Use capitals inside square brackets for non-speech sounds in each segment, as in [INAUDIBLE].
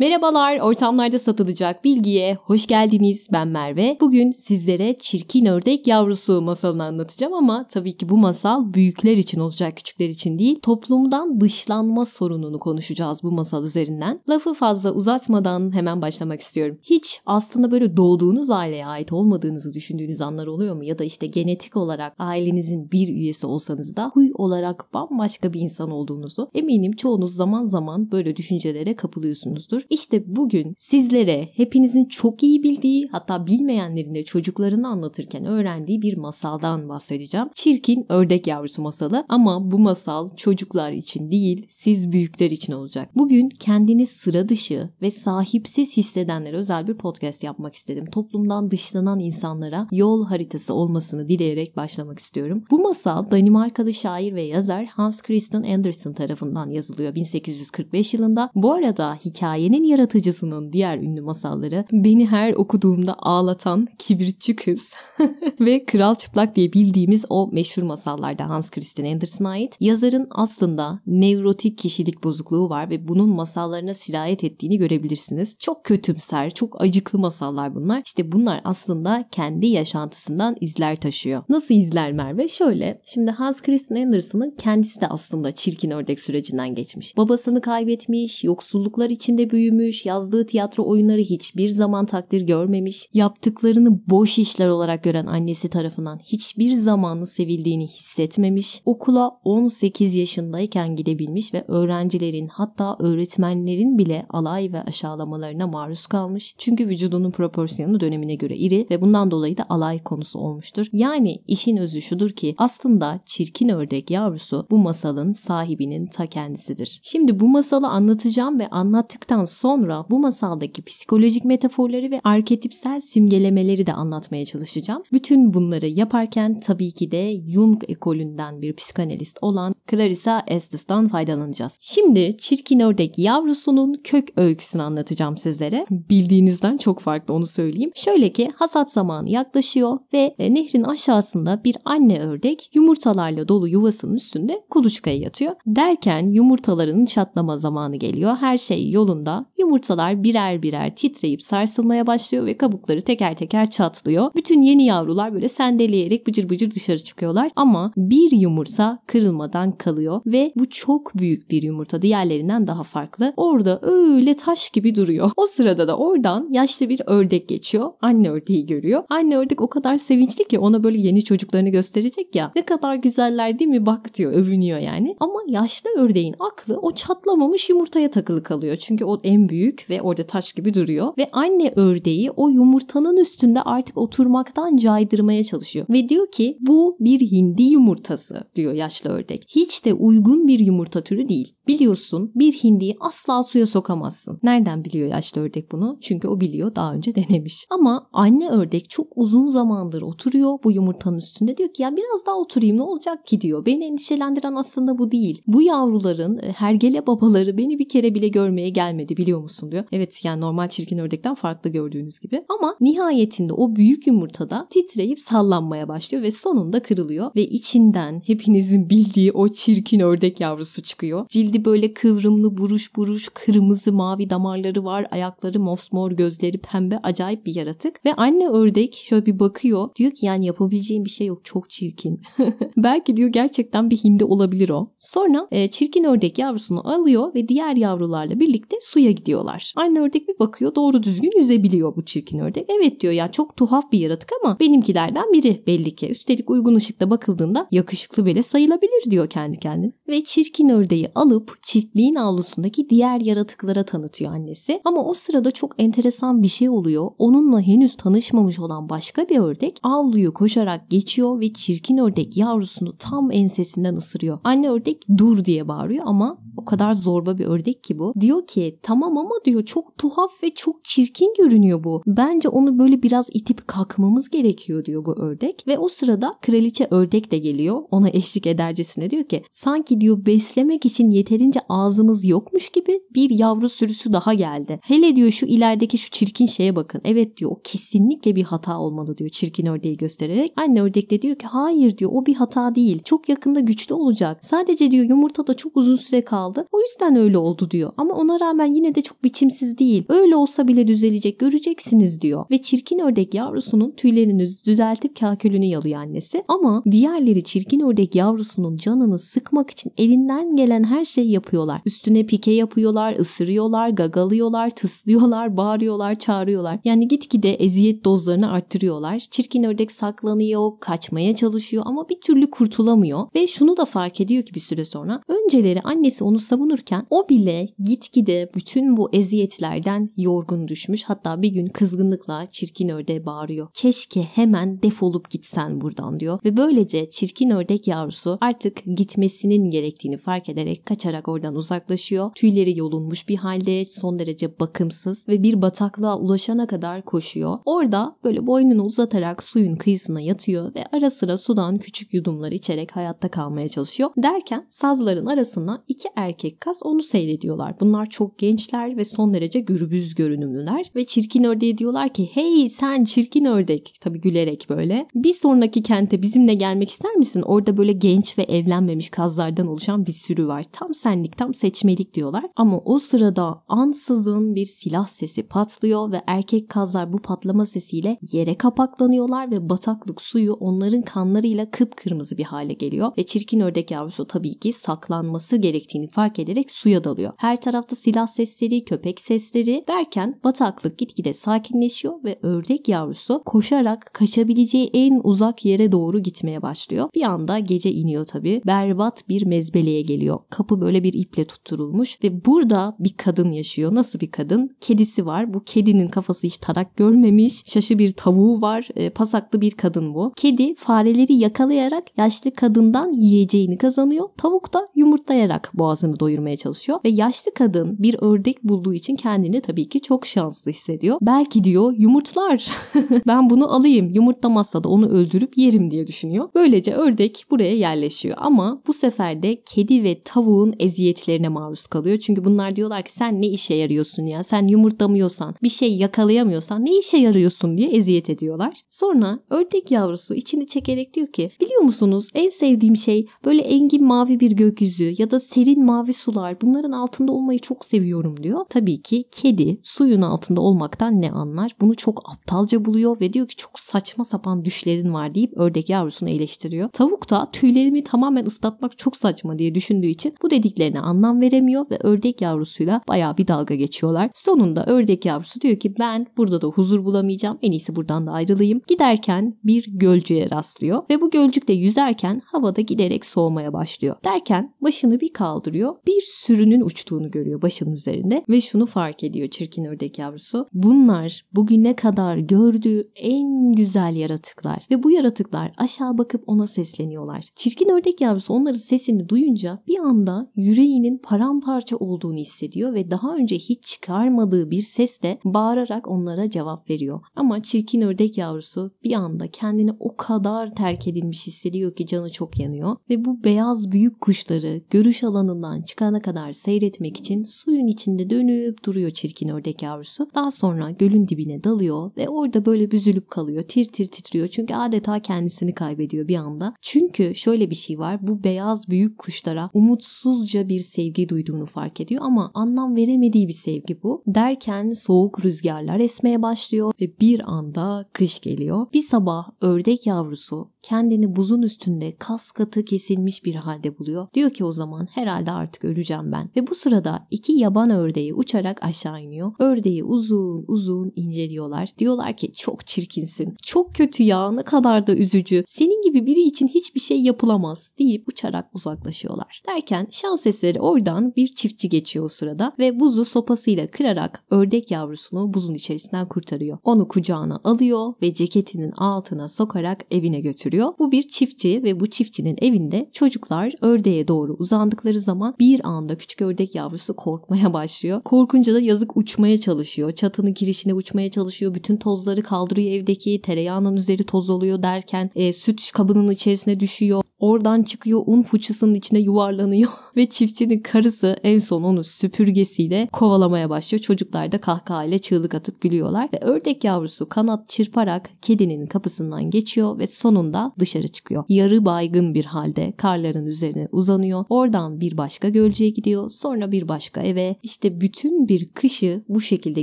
Merhabalar, ortamlarda satılacak bilgiye hoş geldiniz. Ben Merve. Bugün sizlere Çirkin Ördek Yavrusu masalını anlatacağım ama tabii ki bu masal büyükler için olacak, küçükler için değil. Toplumdan dışlanma sorununu konuşacağız bu masal üzerinden. Lafı fazla uzatmadan hemen başlamak istiyorum. Hiç aslında böyle doğduğunuz aileye ait olmadığınızı düşündüğünüz anlar oluyor mu? Ya da işte genetik olarak ailenizin bir üyesi olsanız da huy olarak bambaşka bir insan olduğunuzu eminim çoğunuz zaman zaman böyle düşüncelere kapılıyorsunuzdur. İşte bugün sizlere hepinizin çok iyi bildiği hatta bilmeyenlerin de çocuklarını anlatırken öğrendiği bir masaldan bahsedeceğim. Çirkin ördek yavrusu masalı ama bu masal çocuklar için değil siz büyükler için olacak. Bugün kendini sıra dışı ve sahipsiz hissedenlere özel bir podcast yapmak istedim. Toplumdan dışlanan insanlara yol haritası olmasını dileyerek başlamak istiyorum. Bu masal Danimarkalı şair ve yazar Hans Christian Andersen tarafından yazılıyor 1845 yılında. Bu arada hikayenin Hikayenin yaratıcısının diğer ünlü masalları beni her okuduğumda ağlatan kibritçi kız [LAUGHS] ve Kral Çıplak diye bildiğimiz o meşhur masallarda Hans Christian Andersen'a ait. Yazarın aslında nevrotik kişilik bozukluğu var ve bunun masallarına sirayet ettiğini görebilirsiniz. Çok kötümser, çok acıklı masallar bunlar. İşte bunlar aslında kendi yaşantısından izler taşıyor. Nasıl izler Merve? Şöyle, şimdi Hans Christian Andersen'ın kendisi de aslında çirkin ördek sürecinden geçmiş. Babasını kaybetmiş, yoksulluklar içinde büyümüş, büyümüş, yazdığı tiyatro oyunları hiçbir zaman takdir görmemiş, yaptıklarını boş işler olarak gören annesi tarafından hiçbir zamanı sevildiğini hissetmemiş, okula 18 yaşındayken gidebilmiş ve öğrencilerin hatta öğretmenlerin bile alay ve aşağılamalarına maruz kalmış. Çünkü vücudunun proporsiyonu dönemine göre iri ve bundan dolayı da alay konusu olmuştur. Yani işin özü şudur ki aslında çirkin ördek yavrusu bu masalın sahibinin ta kendisidir. Şimdi bu masalı anlatacağım ve anlattıktan sonra bu masaldaki psikolojik metaforları ve arketipsel simgelemeleri de anlatmaya çalışacağım. Bütün bunları yaparken tabii ki de Jung ekolünden bir psikanalist olan Clarissa Estes'tan faydalanacağız. Şimdi çirkin ördek yavrusunun kök öyküsünü anlatacağım sizlere. Bildiğinizden çok farklı onu söyleyeyim. Şöyle ki hasat zamanı yaklaşıyor ve e, nehrin aşağısında bir anne ördek yumurtalarla dolu yuvasının üstünde kuluçkaya yatıyor. Derken yumurtalarının çatlama zamanı geliyor. Her şey yolunda Yumurtalar birer birer titreyip sarsılmaya başlıyor ve kabukları teker teker çatlıyor. Bütün yeni yavrular böyle sendeleyerek bıcır bıcır dışarı çıkıyorlar ama bir yumurta kırılmadan kalıyor ve bu çok büyük bir yumurta diğerlerinden daha farklı. Orada öyle taş gibi duruyor. O sırada da oradan yaşlı bir ördek geçiyor. Anne ördeği görüyor. Anne ördek o kadar sevinçli ki ona böyle yeni çocuklarını gösterecek ya. Ne kadar güzeller değil mi bak diyor övünüyor yani. Ama yaşlı ördeğin aklı o çatlamamış yumurtaya takılı kalıyor. Çünkü o en büyük ve orada taş gibi duruyor. Ve anne ördeği o yumurtanın üstünde artık oturmaktan caydırmaya çalışıyor. Ve diyor ki bu bir hindi yumurtası diyor yaşlı ördek. Hiç de uygun bir yumurta türü değil. Biliyorsun bir hindiyi asla suya sokamazsın. Nereden biliyor yaşlı ördek bunu? Çünkü o biliyor daha önce denemiş. Ama anne ördek çok uzun zamandır oturuyor bu yumurtanın üstünde. Diyor ki ya biraz daha oturayım ne olacak ki diyor. Beni endişelendiren aslında bu değil. Bu yavruların e, hergele babaları beni bir kere bile görmeye gelmedi biliyor musun diyor. Evet yani normal çirkin ördekten farklı gördüğünüz gibi. Ama nihayetinde o büyük yumurtada titreyip sallanmaya başlıyor ve sonunda kırılıyor. Ve içinden hepinizin bildiği o çirkin ördek yavrusu çıkıyor. Cildi böyle kıvrımlı buruş buruş kırmızı mavi damarları var. Ayakları mosmor gözleri pembe acayip bir yaratık. Ve anne ördek şöyle bir bakıyor. Diyor ki yani yapabileceğim bir şey yok çok çirkin. [LAUGHS] Belki diyor gerçekten bir hindi olabilir o. Sonra e, çirkin ördek yavrusunu alıyor ve diğer yavrularla birlikte suya gidiyorlar. Anne ördek bir bakıyor doğru düzgün yüzebiliyor bu çirkin ördek. Evet diyor ya çok tuhaf bir yaratık ama benimkilerden biri belli ki. Üstelik uygun ışıkta bakıldığında yakışıklı bile sayılabilir diyor kendi kendine. Ve çirkin ördeği alıp çiftliğin avlusundaki diğer yaratıklara tanıtıyor annesi. Ama o sırada çok enteresan bir şey oluyor. Onunla henüz tanışmamış olan başka bir ördek avluyu koşarak geçiyor ve çirkin ördek yavrusunu tam ensesinden ısırıyor. Anne ördek dur diye bağırıyor ama o kadar zorba bir ördek ki bu. Diyor ki tamam ama diyor çok tuhaf ve çok çirkin görünüyor bu. Bence onu böyle biraz itip kalkmamız gerekiyor diyor bu ördek. Ve o sırada kraliçe ördek de geliyor. Ona eşlik edercesine diyor ki sanki diyor beslemek için yeterince ağzımız yokmuş gibi bir yavru sürüsü daha geldi. Hele diyor şu ilerideki şu çirkin şeye bakın. Evet diyor o kesinlikle bir hata olmalı diyor çirkin ördeği göstererek. Anne ördek de diyor ki hayır diyor o bir hata değil. Çok yakında güçlü olacak. Sadece diyor yumurtada çok uzun süre kaldı. O yüzden öyle oldu diyor. Ama ona rağmen yine yine de çok biçimsiz değil. Öyle olsa bile düzelecek göreceksiniz diyor. Ve çirkin ördek yavrusunun tüylerini düzeltip kakülünü yalıyor annesi. Ama diğerleri çirkin ördek yavrusunun canını sıkmak için elinden gelen her şeyi yapıyorlar. Üstüne pike yapıyorlar, ısırıyorlar, gagalıyorlar, tıslıyorlar, bağırıyorlar, çağırıyorlar. Yani gitgide eziyet dozlarını arttırıyorlar. Çirkin ördek saklanıyor, kaçmaya çalışıyor ama bir türlü kurtulamıyor. Ve şunu da fark ediyor ki bir süre sonra önceleri annesi onu savunurken o bile gitgide bütün bu eziyetlerden yorgun düşmüş. Hatta bir gün kızgınlıkla çirkin ördeğe bağırıyor. Keşke hemen defolup gitsen buradan diyor. Ve böylece çirkin ördek yavrusu artık gitmesinin gerektiğini fark ederek kaçarak oradan uzaklaşıyor. Tüyleri yolunmuş bir halde son derece bakımsız ve bir bataklığa ulaşana kadar koşuyor. Orada böyle boynunu uzatarak suyun kıyısına yatıyor ve ara sıra sudan küçük yudumlar içerek hayatta kalmaya çalışıyor. Derken sazların arasında iki erkek kas onu seyrediyorlar. Bunlar çok gençler ve son derece gürbüz görünümlüler ve çirkin ördeğe diyorlar ki hey sen çirkin ördek tabi gülerek böyle bir sonraki kente bizimle gelmek ister misin? Orada böyle genç ve evlenmemiş kazlardan oluşan bir sürü var. Tam senlik tam seçmelik diyorlar. Ama o sırada ansızın bir silah sesi patlıyor ve erkek kazlar bu patlama sesiyle yere kapaklanıyorlar ve bataklık suyu onların kanlarıyla kıpkırmızı bir hale geliyor. Ve çirkin ördek yavrusu tabii ki saklanması gerektiğini fark ederek suya dalıyor. Her tarafta silah sesleri, köpek sesleri derken bataklık gitgide sakinleşiyor ve ördek yavrusu koşarak kaçabileceği en uzak yere doğru gitmeye başlıyor. Bir anda gece iniyor tabii. Berbat bir mezbeleye geliyor. Kapı böyle bir iple tutturulmuş ve burada bir kadın yaşıyor. Nasıl bir kadın? Kedisi var. Bu kedinin kafası hiç tarak görmemiş. Şaşı bir tavuğu var. E, pasaklı bir kadın bu. Kedi fareleri yakalayarak yaşlı kadından yiyeceğini kazanıyor. Tavuk da yumurtlayarak boğazını doyurmaya çalışıyor ve yaşlı kadın bir ördek bulduğu için kendini tabii ki çok şanslı hissediyor. Belki diyor yumurtlar. [LAUGHS] ben bunu alayım. Yumurtlamazsa da onu öldürüp yerim diye düşünüyor. Böylece ördek buraya yerleşiyor ama bu sefer de kedi ve tavuğun eziyetlerine maruz kalıyor. Çünkü bunlar diyorlar ki sen ne işe yarıyorsun ya? Sen yumurtlamıyorsan, bir şey yakalayamıyorsan ne işe yarıyorsun diye eziyet ediyorlar. Sonra ördek yavrusu içini çekerek diyor ki biliyor musunuz en sevdiğim şey böyle engin mavi bir gökyüzü ya da serin mavi sular bunların altında olmayı çok seviyorum diyor. Tabii ki kedi suyun altında olmaktan ne anlar? Bunu çok aptalca buluyor ve diyor ki çok saçma sapan düşlerin var deyip ördek yavrusunu eleştiriyor. Tavuk da tüylerimi tamamen ıslatmak çok saçma diye düşündüğü için bu dediklerine anlam veremiyor ve ördek yavrusuyla bayağı bir dalga geçiyorlar. Sonunda ördek yavrusu diyor ki ben burada da huzur bulamayacağım en iyisi buradan da ayrılayım. Giderken bir gölcüğe rastlıyor ve bu gölcükte yüzerken havada giderek soğumaya başlıyor. Derken başını bir kaldırıyor bir sürünün uçtuğunu görüyor başının üzerinde ve şunu fark ediyor çirkin ördek yavrusu. Bunlar bugüne kadar gördüğü en güzel yaratıklar ve bu yaratıklar aşağı bakıp ona sesleniyorlar. Çirkin ördek yavrusu onların sesini duyunca bir anda yüreğinin paramparça olduğunu hissediyor ve daha önce hiç çıkarmadığı bir sesle bağırarak onlara cevap veriyor. Ama çirkin ördek yavrusu bir anda kendini o kadar terk edilmiş hissediyor ki canı çok yanıyor ve bu beyaz büyük kuşları görüş alanından çıkana kadar seyretmek için suyun içinde dönüp duruyor çirkin ördek yavrusu. Daha sonra gölün dibine dalıyor ve orada böyle büzülüp kalıyor. Tir tir titriyor çünkü adeta kendisini kaybediyor bir anda. Çünkü şöyle bir şey var. Bu beyaz büyük kuşlara umutsuzca bir sevgi duyduğunu fark ediyor ama anlam veremediği bir sevgi bu. Derken soğuk rüzgarlar esmeye başlıyor ve bir anda kış geliyor. Bir sabah ördek yavrusu kendini buzun üstünde kas katı kesilmiş bir halde buluyor. Diyor ki o zaman herhalde artık öleceğim ben. Ve bu sırada iki yaban ördeği uçarak aşağı iniyor. Ördeği uzun uzun inceliyorlar. Diyorlar ki çok çirkinsin. Çok kötü ya ne kadar da üzücü. Senin gibi biri için hiçbir şey yapılamaz deyip uçarak uzaklaşıyorlar. Derken şans eseri oradan bir çiftçi geçiyor o sırada ve buzu sopasıyla kırarak ördek yavrusunu buzun içerisinden kurtarıyor. Onu kucağına alıyor ve ceketinin altına sokarak evine götürüyor. Bu bir çiftçi ve bu çiftçinin evinde çocuklar ördeğe doğru uzandıkları zaman bir anda küçük ördek yavrusu korkmaya başlıyor. Korkunca da yazık uçmaya çalışıyor. Çatının girişine uçmaya çalışıyor. Bütün tozları kaldırıyor evdeki. Tereyağının üzeri toz oluyor derken e, süt kabının içerisine düşüyor. Oradan çıkıyor un fıçısının içine yuvarlanıyor [LAUGHS] ve çiftçinin karısı en son onu süpürgesiyle kovalamaya başlıyor. Çocuklar da kahkahayla çığlık atıp gülüyorlar ve ördek yavrusu kanat çırparak kedinin kapısından geçiyor ve sonunda anda dışarı çıkıyor. Yarı baygın bir halde karların üzerine uzanıyor. Oradan bir başka gölceye gidiyor. Sonra bir başka eve. İşte bütün bir kışı bu şekilde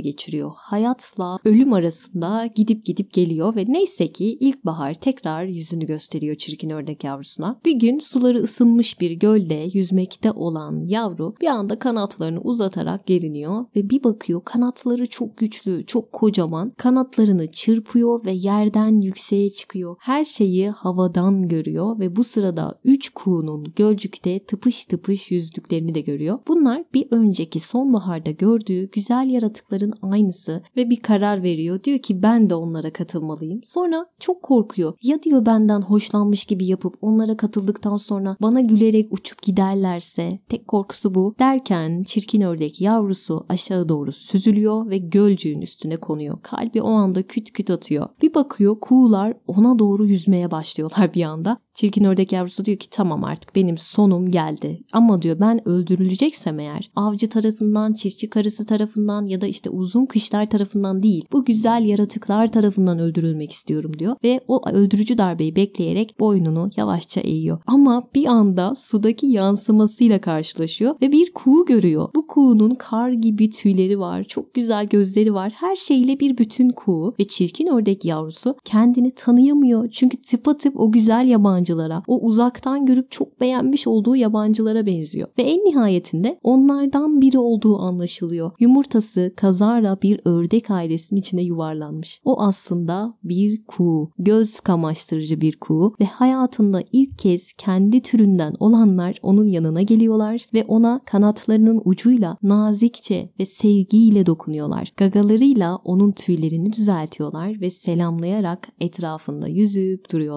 geçiriyor. Hayatla ölüm arasında gidip gidip geliyor ve neyse ki ilkbahar tekrar yüzünü gösteriyor çirkin ördek yavrusuna. Bir gün suları ısınmış bir gölde yüzmekte olan yavru bir anda kanatlarını uzatarak geriniyor ve bir bakıyor kanatları çok güçlü, çok kocaman. Kanatlarını çırpıyor ve yerden yükseğe çıkıyor. Her şeyi havadan görüyor ve bu sırada üç kuğunun gölcükte tıpış tıpış yüzdüklerini de görüyor. Bunlar bir önceki sonbaharda gördüğü güzel yaratıkların aynısı ve bir karar veriyor. Diyor ki ben de onlara katılmalıyım. Sonra çok korkuyor. Ya diyor benden hoşlanmış gibi yapıp onlara katıldıktan sonra bana gülerek uçup giderlerse tek korkusu bu. Derken çirkin ördek yavrusu aşağı doğru süzülüyor ve gölcüğün üstüne konuyor. Kalbi o anda küt küt atıyor. Bir bakıyor kuğular ona doğru yüzmeye başlıyorlar bir anda. Çirkin ördek yavrusu diyor ki tamam artık benim sonum geldi. Ama diyor ben öldürüleceksem eğer avcı tarafından, çiftçi karısı tarafından ya da işte uzun kışlar tarafından değil bu güzel yaratıklar tarafından öldürülmek istiyorum diyor. Ve o öldürücü darbeyi bekleyerek boynunu yavaşça eğiyor. Ama bir anda sudaki yansımasıyla karşılaşıyor ve bir kuğu görüyor. Bu kuğunun kar gibi tüyleri var, çok güzel gözleri var. Her şeyle bir bütün kuğu ve çirkin ördek yavrusu kendini tanıyamıyor. Çünkü tıpatıp o güzel yabancılara, o uzaktan görüp çok beğenmiş olduğu yabancılara benziyor. Ve en nihayetinde onlardan biri olduğu anlaşılıyor. Yumurtası kazara bir ördek ailesinin içine yuvarlanmış. O aslında bir kuğu, göz kamaştırıcı bir kuğu ve hayatında ilk kez kendi türünden olanlar onun yanına geliyorlar ve ona kanatlarının ucuyla nazikçe ve sevgiyle dokunuyorlar. Gagalarıyla onun tüylerini düzeltiyorlar ve selamlayarak etrafında yüzüp duruyorlar.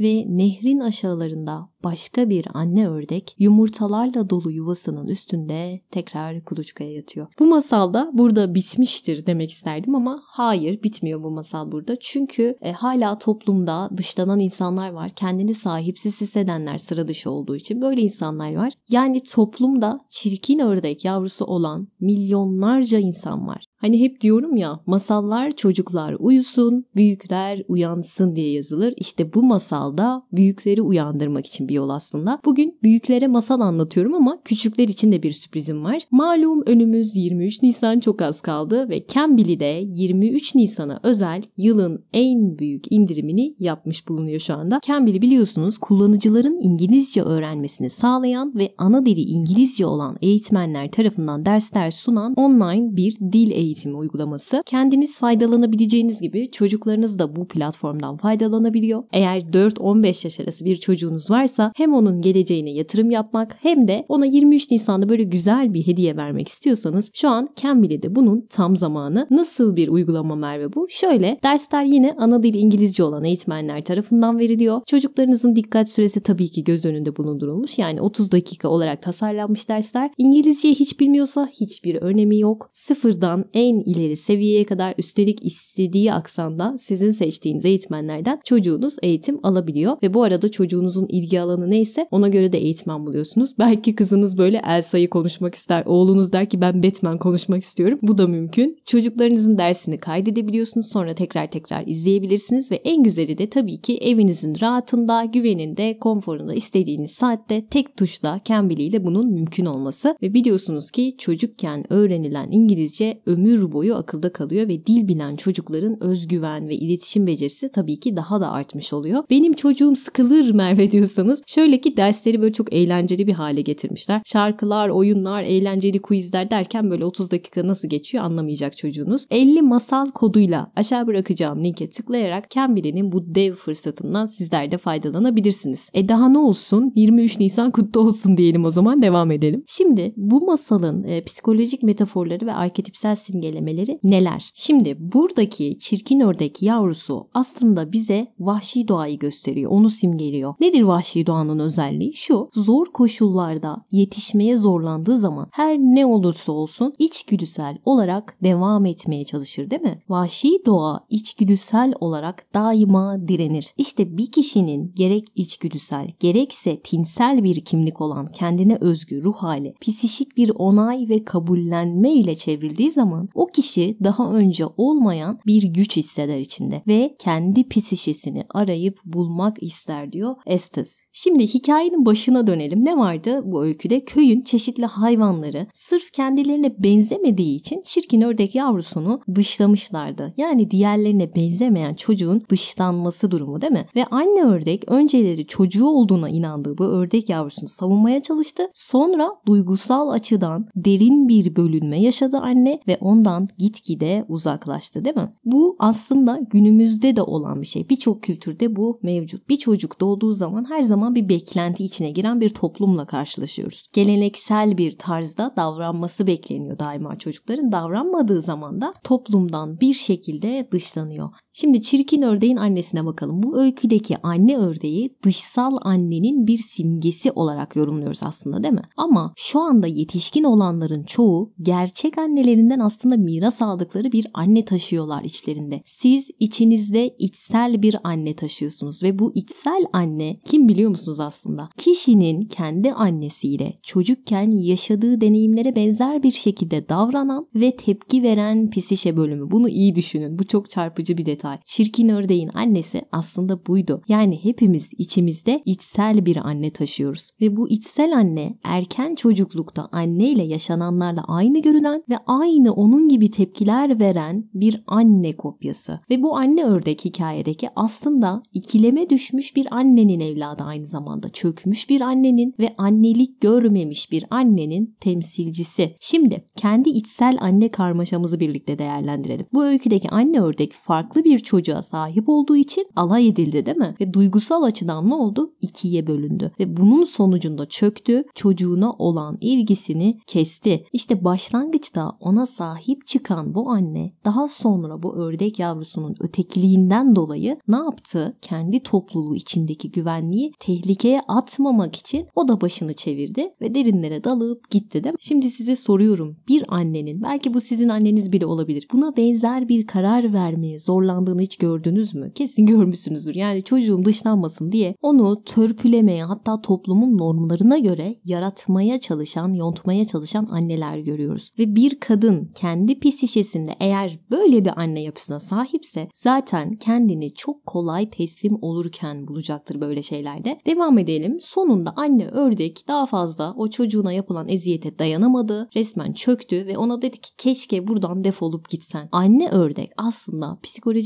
Ve nehrin aşağılarında başka bir anne ördek yumurtalarla dolu yuvasının üstünde tekrar kuluçkaya yatıyor. Bu masalda burada bitmiştir demek isterdim ama hayır bitmiyor bu masal burada. Çünkü e, hala toplumda dışlanan insanlar var. Kendini sahipsiz hissedenler sıra dışı olduğu için böyle insanlar var. Yani toplumda çirkin ördek yavrusu olan milyonlarca insan var. Hani hep diyorum ya masallar çocuklar uyusun, büyükler uyansın diye yazılır. İşte bu masalda büyükleri uyandırmak için bir yol aslında. Bugün büyüklere masal anlatıyorum ama küçükler için de bir sürprizim var. Malum önümüz 23 Nisan çok az kaldı ve Cambly'de 23 Nisan'a özel yılın en büyük indirimini yapmış bulunuyor şu anda. Cambly biliyorsunuz kullanıcıların İngilizce öğrenmesini sağlayan ve ana dili İngilizce olan eğitmenler tarafından dersler sunan online bir dil eğitimi uygulaması. Kendiniz faydalanabileceğiniz gibi çocuklarınız da bu platformdan faydalanabiliyor. Eğer 4-15 yaş arası bir çocuğunuz varsa hem onun geleceğine yatırım yapmak hem de ona 23 Nisan'da böyle güzel bir hediye vermek istiyorsanız şu an Cambly'de bunun tam zamanı. Nasıl bir uygulama Merve bu? Şöyle dersler yine ana dili İngilizce olan eğitmenler tarafından veriliyor. Çocuklarınızın dikkat süresi tabii ki göz önünde bulundurulmuş. Yani 30 dakika olarak tasarlanmış dersler. İngilizceyi hiç bilmiyorsa hiçbir önemi yok. Sıfırdan en ileri seviyeye kadar üstelik istediği aksanda sizin seçtiğiniz eğitmenlerden çocuğunuz eğitim alabiliyor. Ve bu arada çocuğunuzun ilgi alanı neyse ona göre de eğitmen buluyorsunuz. [LAUGHS] Belki kızınız böyle Elsa'yı konuşmak ister. Oğlunuz der ki ben Batman konuşmak istiyorum. Bu da mümkün. Çocuklarınızın dersini kaydedebiliyorsunuz. Sonra tekrar tekrar izleyebilirsiniz ve en güzeli de tabii ki evinizin rahatında, güveninde, konforunda istediğiniz saatte tek tuşla Cambly ile bunun mümkün olması. Ve biliyorsunuz ki çocukken öğrenilen İngilizce ömür boyu akılda kalıyor ve dil bilen çocukların özgüven ve iletişim becerisi tabii ki daha da artmış oluyor. Benim çocuğum sıkılır Merve diyorsanız şöyle ki dersleri böyle çok eğlenceli bir hale getirmişler. Şarkılar, oyunlar, eğlenceli quizler derken böyle 30 dakika nasıl geçiyor anlamayacak çocuğunuz. 50 masal koduyla aşağı bırakacağım linke tıklayarak Cambly'nin bu dev fırsatından sizler de faydalanabilirsiniz. E daha ne olsun? 23 Nisan kutlu olsun diyelim o zaman devam edelim. Şimdi bu masalın e, psikolojik metaforları ve arketipsel simgelemeleri neler? Şimdi buradaki çirkin ördek yavrusu aslında bize vahşi doğayı gösteriyor. Onu simgeliyor. Nedir vahşi doğa? doğanın özelliği şu. Zor koşullarda yetişmeye zorlandığı zaman her ne olursa olsun içgüdüsel olarak devam etmeye çalışır değil mi? Vahşi doğa içgüdüsel olarak daima direnir. İşte bir kişinin gerek içgüdüsel gerekse tinsel bir kimlik olan kendine özgü ruh hali psişik bir onay ve kabullenme ile çevrildiği zaman o kişi daha önce olmayan bir güç hisseder içinde ve kendi psişesini arayıp bulmak ister diyor Estes. Şimdi hikayenin başına dönelim. Ne vardı bu öyküde? Köyün çeşitli hayvanları sırf kendilerine benzemediği için çirkin ördek yavrusunu dışlamışlardı. Yani diğerlerine benzemeyen çocuğun dışlanması durumu değil mi? Ve anne ördek önceleri çocuğu olduğuna inandığı bu ördek yavrusunu savunmaya çalıştı. Sonra duygusal açıdan derin bir bölünme yaşadı anne ve ondan gitgide uzaklaştı değil mi? Bu aslında günümüzde de olan bir şey. Birçok kültürde bu mevcut. Bir çocuk doğduğu zaman her zaman bir beklenti içine giren bir toplumla karşılaşıyoruz. Geleneksel bir tarzda davranması bekleniyor daima çocukların. Davranmadığı zaman da toplumdan bir şekilde dışlanıyor. Şimdi çirkin ördeğin annesine bakalım. Bu öyküdeki anne ördeği dışsal annenin bir simgesi olarak yorumluyoruz aslında değil mi? Ama şu anda yetişkin olanların çoğu gerçek annelerinden aslında miras aldıkları bir anne taşıyorlar içlerinde. Siz içinizde içsel bir anne taşıyorsunuz ve bu içsel anne kim biliyor musunuz aslında? Kişinin kendi annesiyle çocukken yaşadığı deneyimlere benzer bir şekilde davranan ve tepki veren psişe bölümü. Bunu iyi düşünün. Bu çok çarpıcı bir detay. Çirkin ördeğin annesi aslında buydu. Yani hepimiz içimizde içsel bir anne taşıyoruz. Ve bu içsel anne erken çocuklukta anneyle yaşananlarla aynı görünen ve aynı onun gibi tepkiler veren bir anne kopyası. Ve bu anne ördek hikayedeki aslında ikileme düşmüş bir annenin evladı aynı zamanda. Çökmüş bir annenin ve annelik görmemiş bir annenin temsilcisi. Şimdi kendi içsel anne karmaşamızı birlikte değerlendirelim. Bu öyküdeki anne ördek farklı bir çocuğa sahip olduğu için alay edildi değil mi? Ve duygusal açıdan ne oldu? İkiye bölündü. Ve bunun sonucunda çöktü. Çocuğuna olan ilgisini kesti. İşte başlangıçta ona sahip çıkan bu anne daha sonra bu ördek yavrusunun ötekiliğinden dolayı ne yaptı? Kendi topluluğu içindeki güvenliği tehlikeye atmamak için o da başını çevirdi ve derinlere dalıp gitti değil mi? Şimdi size soruyorum. Bir annenin belki bu sizin anneniz bile olabilir. Buna benzer bir karar vermeye zorlandığını hiç gördünüz mü? Kesin [LAUGHS] görmüşsünüzdür. Yani çocuğum dışlanmasın diye onu törpülemeye hatta toplumun normlarına göre yaratmaya çalışan, yontmaya çalışan anneler görüyoruz. Ve bir kadın kendi psişesinde eğer böyle bir anne yapısına sahipse zaten kendini çok kolay teslim olurken bulacaktır böyle şeylerde. Devam edelim. Sonunda anne ördek daha fazla o çocuğuna yapılan eziyete dayanamadı. Resmen çöktü ve ona dedi ki keşke buradan defolup gitsen. Anne ördek aslında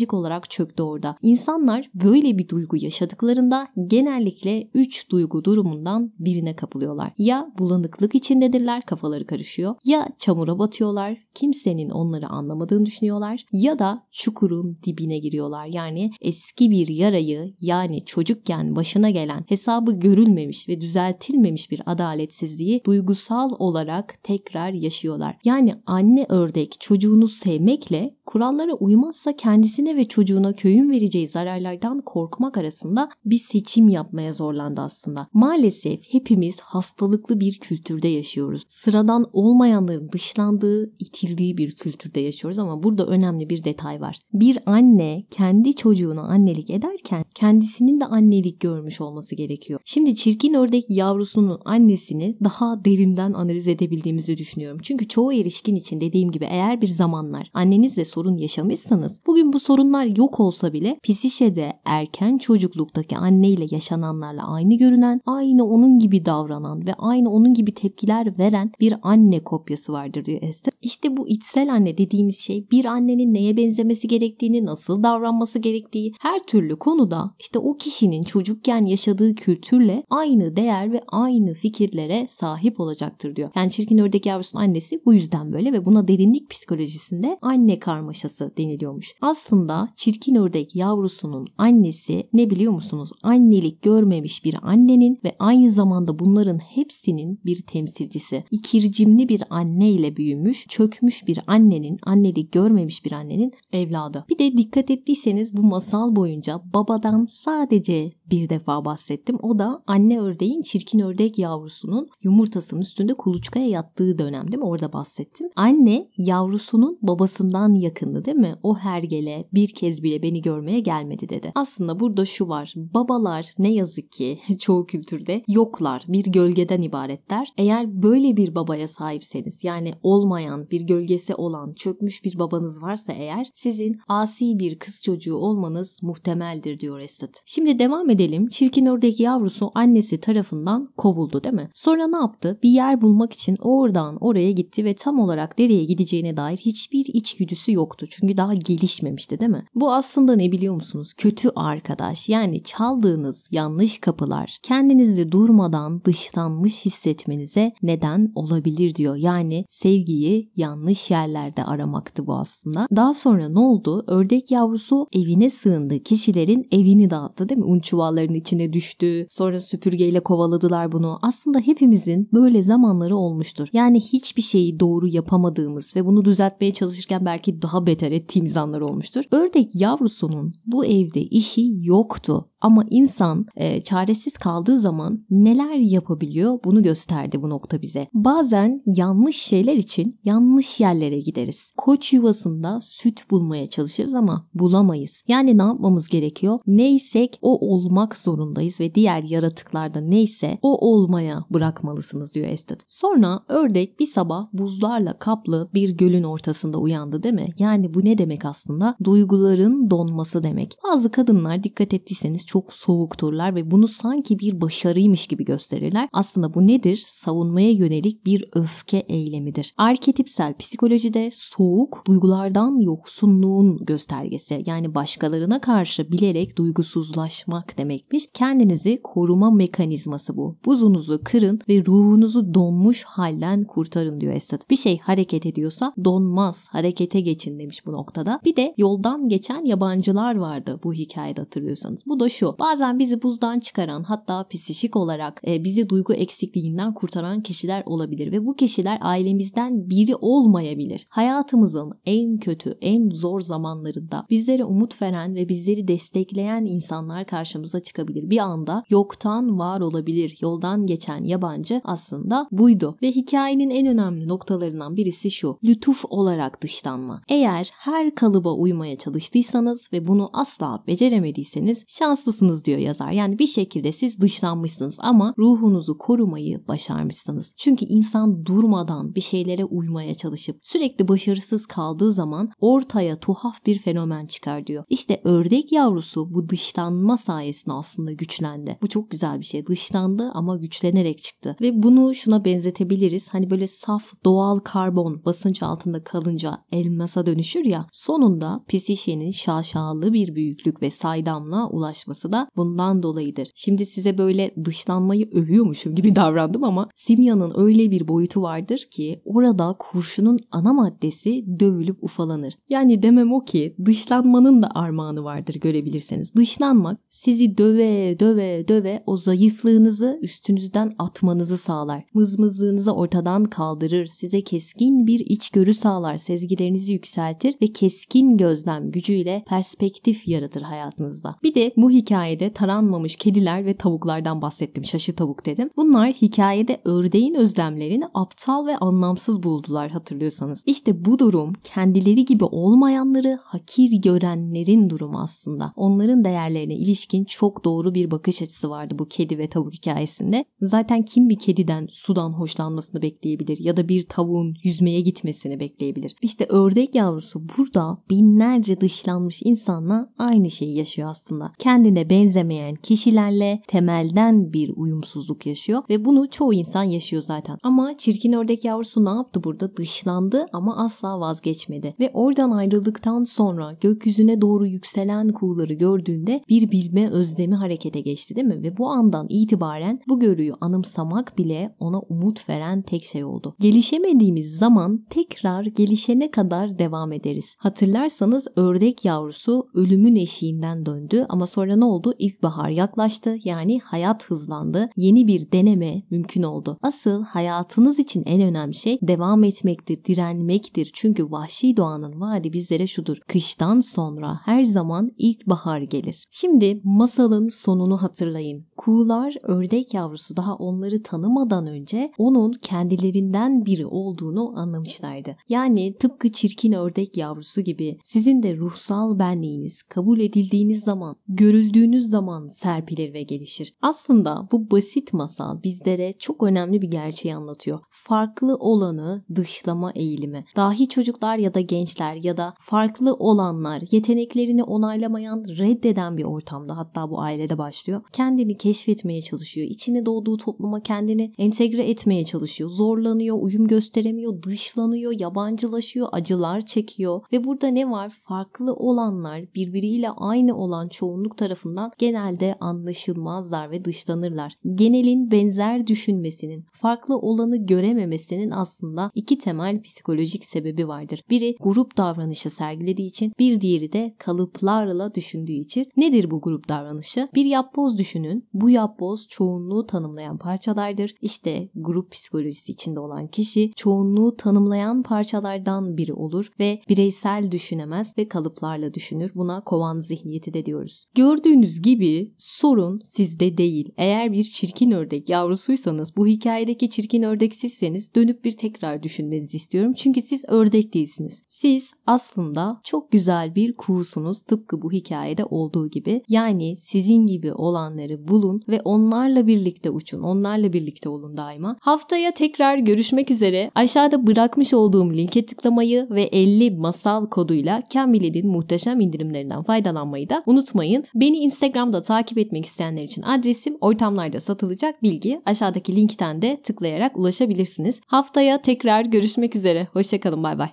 psikolojik olarak çöktü orada. İnsanlar böyle bir duygu yaşadıklarında genellikle 3 duygu durumundan birine kapılıyorlar. Ya bulanıklık içindedirler, kafaları karışıyor. Ya çamura batıyorlar, kimsenin onları anlamadığını düşünüyorlar. Ya da çukurun dibine giriyorlar. Yani eski bir yarayı yani çocukken başına gelen hesabı görülmemiş ve düzeltilmemiş bir adaletsizliği duygusal olarak tekrar yaşıyorlar. Yani anne ördek çocuğunu sevmekle kurallara uymazsa kendisine ve çocuğuna köyün vereceği zararlardan korkmak arasında bir seçim yapmaya zorlandı aslında. Maalesef hepimiz hastalıklı bir kültürde yaşıyoruz. Sıradan olmayanların dışlandığı, itildiği bir kültürde yaşıyoruz ama burada önemli bir detay var. Bir anne kendi çocuğuna annelik ederken kendisinin de annelik görmüş olması gerekiyor. Şimdi çirkin ördek yavrusunun annesini daha derinden analiz edebildiğimizi düşünüyorum. Çünkü çoğu erişkin için dediğim gibi eğer bir zamanlar annenizle sorun yaşamışsanız bugün bu sorunlar yok olsa bile psişede erken çocukluktaki anneyle yaşananlarla aynı görünen, aynı onun gibi davranan ve aynı onun gibi tepkiler veren bir anne kopyası vardır diyor Esther. İşte bu içsel anne dediğimiz şey bir annenin neye benzemesi gerektiğini, nasıl davranması gerektiği her türlü konuda işte o kişinin çocukken yaşadığı kültürle aynı değer ve aynı fikirlere sahip olacaktır diyor. Yani çirkin ördek yavrusunun annesi bu yüzden böyle ve buna derinlik psikolojisinde anne karmaşası deniliyormuş. Aslında çirkin ördek yavrusunun annesi ne biliyor musunuz? Annelik görmemiş bir annenin ve aynı zamanda bunların hepsinin bir temsilcisi. İkircimli bir anne ile büyümüş, çökmüş bir annenin, annelik görmemiş bir annenin evladı. Bir de dikkat ettiyseniz bu masal boyunca babadan sadece bir defa bahsettim. O da anne ördeğin çirkin ördek yavrusunun yumurtasının üstünde kuluçkaya yattığı dönem değil mi? Orada bahsettim. Anne yavrusunun babasından yakındı değil mi? O hergele bir kez bile beni görmeye gelmedi dedi. Aslında burada şu var. Babalar ne yazık ki [LAUGHS] çoğu kültürde yoklar. Bir gölgeden ibaretler. Eğer böyle bir babaya sahipseniz yani olmayan bir gölgesi olan çökmüş bir babanız varsa eğer sizin asi bir kız çocuğu olmanız muhtemeldir diyor Estet. Şimdi devam edelim. Çirkin ördek yavrusu annesi tarafından kovuldu değil mi? Sonra ne yaptı? Bir yer bulmak için oradan oraya gitti ve tam olarak nereye gideceğine dair hiçbir içgüdüsü yoktu. Çünkü daha gelişmemişti değil mi? Bu aslında ne biliyor musunuz? Kötü arkadaş. Yani çaldığınız yanlış kapılar kendinizi durmadan dışlanmış hissetmenize neden olabilir diyor. Yani sevgiyi yanlış yerlerde aramaktı bu aslında. Daha sonra ne oldu? Ördek yavrusu evine sığındı. Kişilerin evini dağıttı değil mi? Un çuvallarının içine düştü. Sonra süpürgeyle kovaladılar bunu. Aslında hepimizin böyle zamanları olmuştur. Yani hiçbir şeyi doğru yapamadığımız ve bunu düzeltmeye çalışırken belki daha beter ettiğimiz anlar olmuştur. Ördek yavrusunun bu evde işi yoktu. Ama insan e, çaresiz kaldığı zaman neler yapabiliyor bunu gösterdi bu nokta bize. Bazen yanlış şeyler için yanlış yerlere gideriz. Koç yuvasında süt bulmaya çalışırız ama bulamayız. Yani ne yapmamız gerekiyor? Neysek o olmak zorundayız ve diğer yaratıklarda neyse o olmaya bırakmalısınız diyor Estet. Sonra ördek bir sabah buzlarla kaplı bir gölün ortasında uyandı değil mi? Yani bu ne demek aslında? Duyguların donması demek. Bazı kadınlar dikkat ettiyseniz çok soğukturlar ve bunu sanki bir başarıymış gibi gösterirler. Aslında bu nedir? Savunmaya yönelik bir öfke eylemidir. Arketipsel psikolojide soğuk duygulardan yoksunluğun göstergesi. Yani başkalarına karşı bilerek duygusuzlaşmak demekmiş. Kendinizi koruma mekanizması bu. Buzunuzu kırın ve ruhunuzu donmuş halden kurtarın diyor Esad. Bir şey hareket ediyorsa donmaz, harekete geçin demiş bu noktada. Bir de yoldan geçen yabancılar vardı bu hikayede hatırlıyorsanız. Bu da şu. Bazen bizi buzdan çıkaran hatta psikik olarak e, bizi duygu eksikliğinden kurtaran kişiler olabilir ve bu kişiler ailemizden biri olmayabilir. Hayatımızın en kötü, en zor zamanlarında bizlere umut veren ve bizleri destekleyen insanlar karşımıza çıkabilir. Bir anda yoktan var olabilir. Yoldan geçen yabancı aslında buydu. Ve hikayenin en önemli noktalarından birisi şu. Lütuf olarak dışlanma. Eğer her kalıba uymaya çalıştıysanız ve bunu asla beceremediyseniz şanslısınız diyor yazar. Yani bir şekilde siz dışlanmışsınız ama ruhunuzu korumayı başarmışsınız. Çünkü insan durmadan bir şeylere uymaya çalışıp sürekli başarısız kaldığı zaman ortaya tuhaf bir fenomen çıkar diyor. İşte ördek yavrusu bu dışlanma sayesinde aslında güçlendi. Bu çok güzel bir şey. Dışlandı ama güçlenerek çıktı. Ve bunu şuna benzetebiliriz. Hani böyle saf doğal karbon basınç altında kalınca elmasa dönüşür ya. Sonunda psişenin şaşalı bir büyüklük ve saydamla ulaşması da bundan dolayıdır. Şimdi size böyle dışlanmayı övüyormuşum gibi [LAUGHS] davrandım ama simyanın öyle bir boyutu vardır ki orada kurşunun ana maddesi dövülüp ufalanır. Yani demem o ki dışlanmanın da armağanı vardır görebilirseniz. Dışlanmak sizi döve döve döve o zayıflığınızı üstünüzden atmanızı sağlar. Mızmızlığınızı ortadan kaldırır. Size keskin bir içgörü sağlar. Sezgilerinizi yükseltir ve keskin gözlem gücüyle perspektif yaratır hayatınızda. Bir de bu hikayede taranmamış kediler ve tavuklardan bahsettim. Şaşı tavuk dedim. Bunlar hikayede ördeğin özlemlerini aptal ve anlamsız buldular hatırlıyorsanız. İşte bu durum kendileri gibi olmayanları hakir görenlerin durumu aslında. Onların değerlerine ilişkin çok doğru bir bakış açısı vardı bu kedi ve tavuk hikayesinde. Zaten kim bir kediden sudan hoşlanmasını bekleyebilir ya da bir tavuğun yüzmeye gitmesini bekleyebilir. İşte ördek yavrusu burada binlerce dışlanmış insanla aynı şeyi yaşıyor aslında. Kendine benzemeyen kişilerle temelden bir uyumsuzluk yaşıyor ve bunu çoğu insan yaşıyor zaten. Ama çirkin ördek yavrusu ne yaptı burada? Dışlandı ama asla vazgeçmedi. Ve oradan ayrıldıktan sonra gökyüzüne doğru yükselen kuğuları gördüğünde bir bilme özlemi harekete geçti değil mi? Ve bu andan itibaren bu görüyü anımsamak bile ona umut veren tek şey oldu. Gelişemediğimiz zaman tekrar gelişene kadar devam ederiz. Hatırlarsanız ördek yavrusu ölümün eşiğinden döndü ama sonra ne ne oldu? İlkbahar yaklaştı yani hayat hızlandı. Yeni bir deneme mümkün oldu. Asıl hayatınız için en önemli şey devam etmektir, direnmektir. Çünkü vahşi doğanın vaadi bizlere şudur. Kıştan sonra her zaman ilkbahar gelir. Şimdi masalın sonunu hatırlayın. Kuğular ördek yavrusu daha onları tanımadan önce onun kendilerinden biri olduğunu anlamışlardı. Yani tıpkı çirkin ördek yavrusu gibi sizin de ruhsal benliğiniz kabul edildiğiniz zaman, görüldüğünüz zaman serpilir ve gelişir. Aslında bu basit masal bizlere çok önemli bir gerçeği anlatıyor. Farklı olanı dışlama eğilimi. Dahi çocuklar ya da gençler ya da farklı olanlar yeteneklerini onaylamayan, reddeden bir ortamda hatta bu ailede başlıyor. Kendini keşfetmeye çalışıyor. İçine doğduğu topluma kendini entegre etmeye çalışıyor. Zorlanıyor, uyum gösteremiyor, dışlanıyor, yabancılaşıyor, acılar çekiyor ve burada ne var? Farklı olanlar birbiriyle aynı olan çoğunluk tarafından genelde anlaşılmazlar ve dışlanırlar. Genelin benzer düşünmesinin, farklı olanı görememesinin aslında iki temel psikolojik sebebi vardır. Biri grup davranışı sergilediği için, bir diğeri de kalıplarla düşündüğü için. Nedir bu grup davranışı? Bir yapboz düşünün. Bu yapboz çoğunluğu tanımlayan parçalardır. İşte grup psikolojisi içinde olan kişi çoğunluğu tanımlayan parçalardan biri olur ve bireysel düşünemez ve kalıplarla düşünür. Buna kovan zihniyeti de diyoruz. Gördüğünüz gibi sorun sizde değil. Eğer bir çirkin ördek yavrusuysanız bu hikayedeki çirkin ördek sizseniz dönüp bir tekrar düşünmenizi istiyorum. Çünkü siz ördek değilsiniz. Siz aslında çok güzel bir kuğusunuz tıpkı bu hikayede olduğu gibi. Yani sizin gibi olanları bulun ve onlarla birlikte uçun. Onlarla birlikte olun daima. Haftaya tekrar görüşmek üzere. Aşağıda bırakmış olduğum linke tıklamayı ve 50 masal koduyla Cambly'nin muhteşem indirimlerinden faydalanmayı da unutmayın. Beni Instagram'da takip etmek isteyenler için adresim ortamlarda satılacak bilgi aşağıdaki linkten de tıklayarak ulaşabilirsiniz. Haftaya tekrar görüşmek üzere. Hoşçakalın bay bay.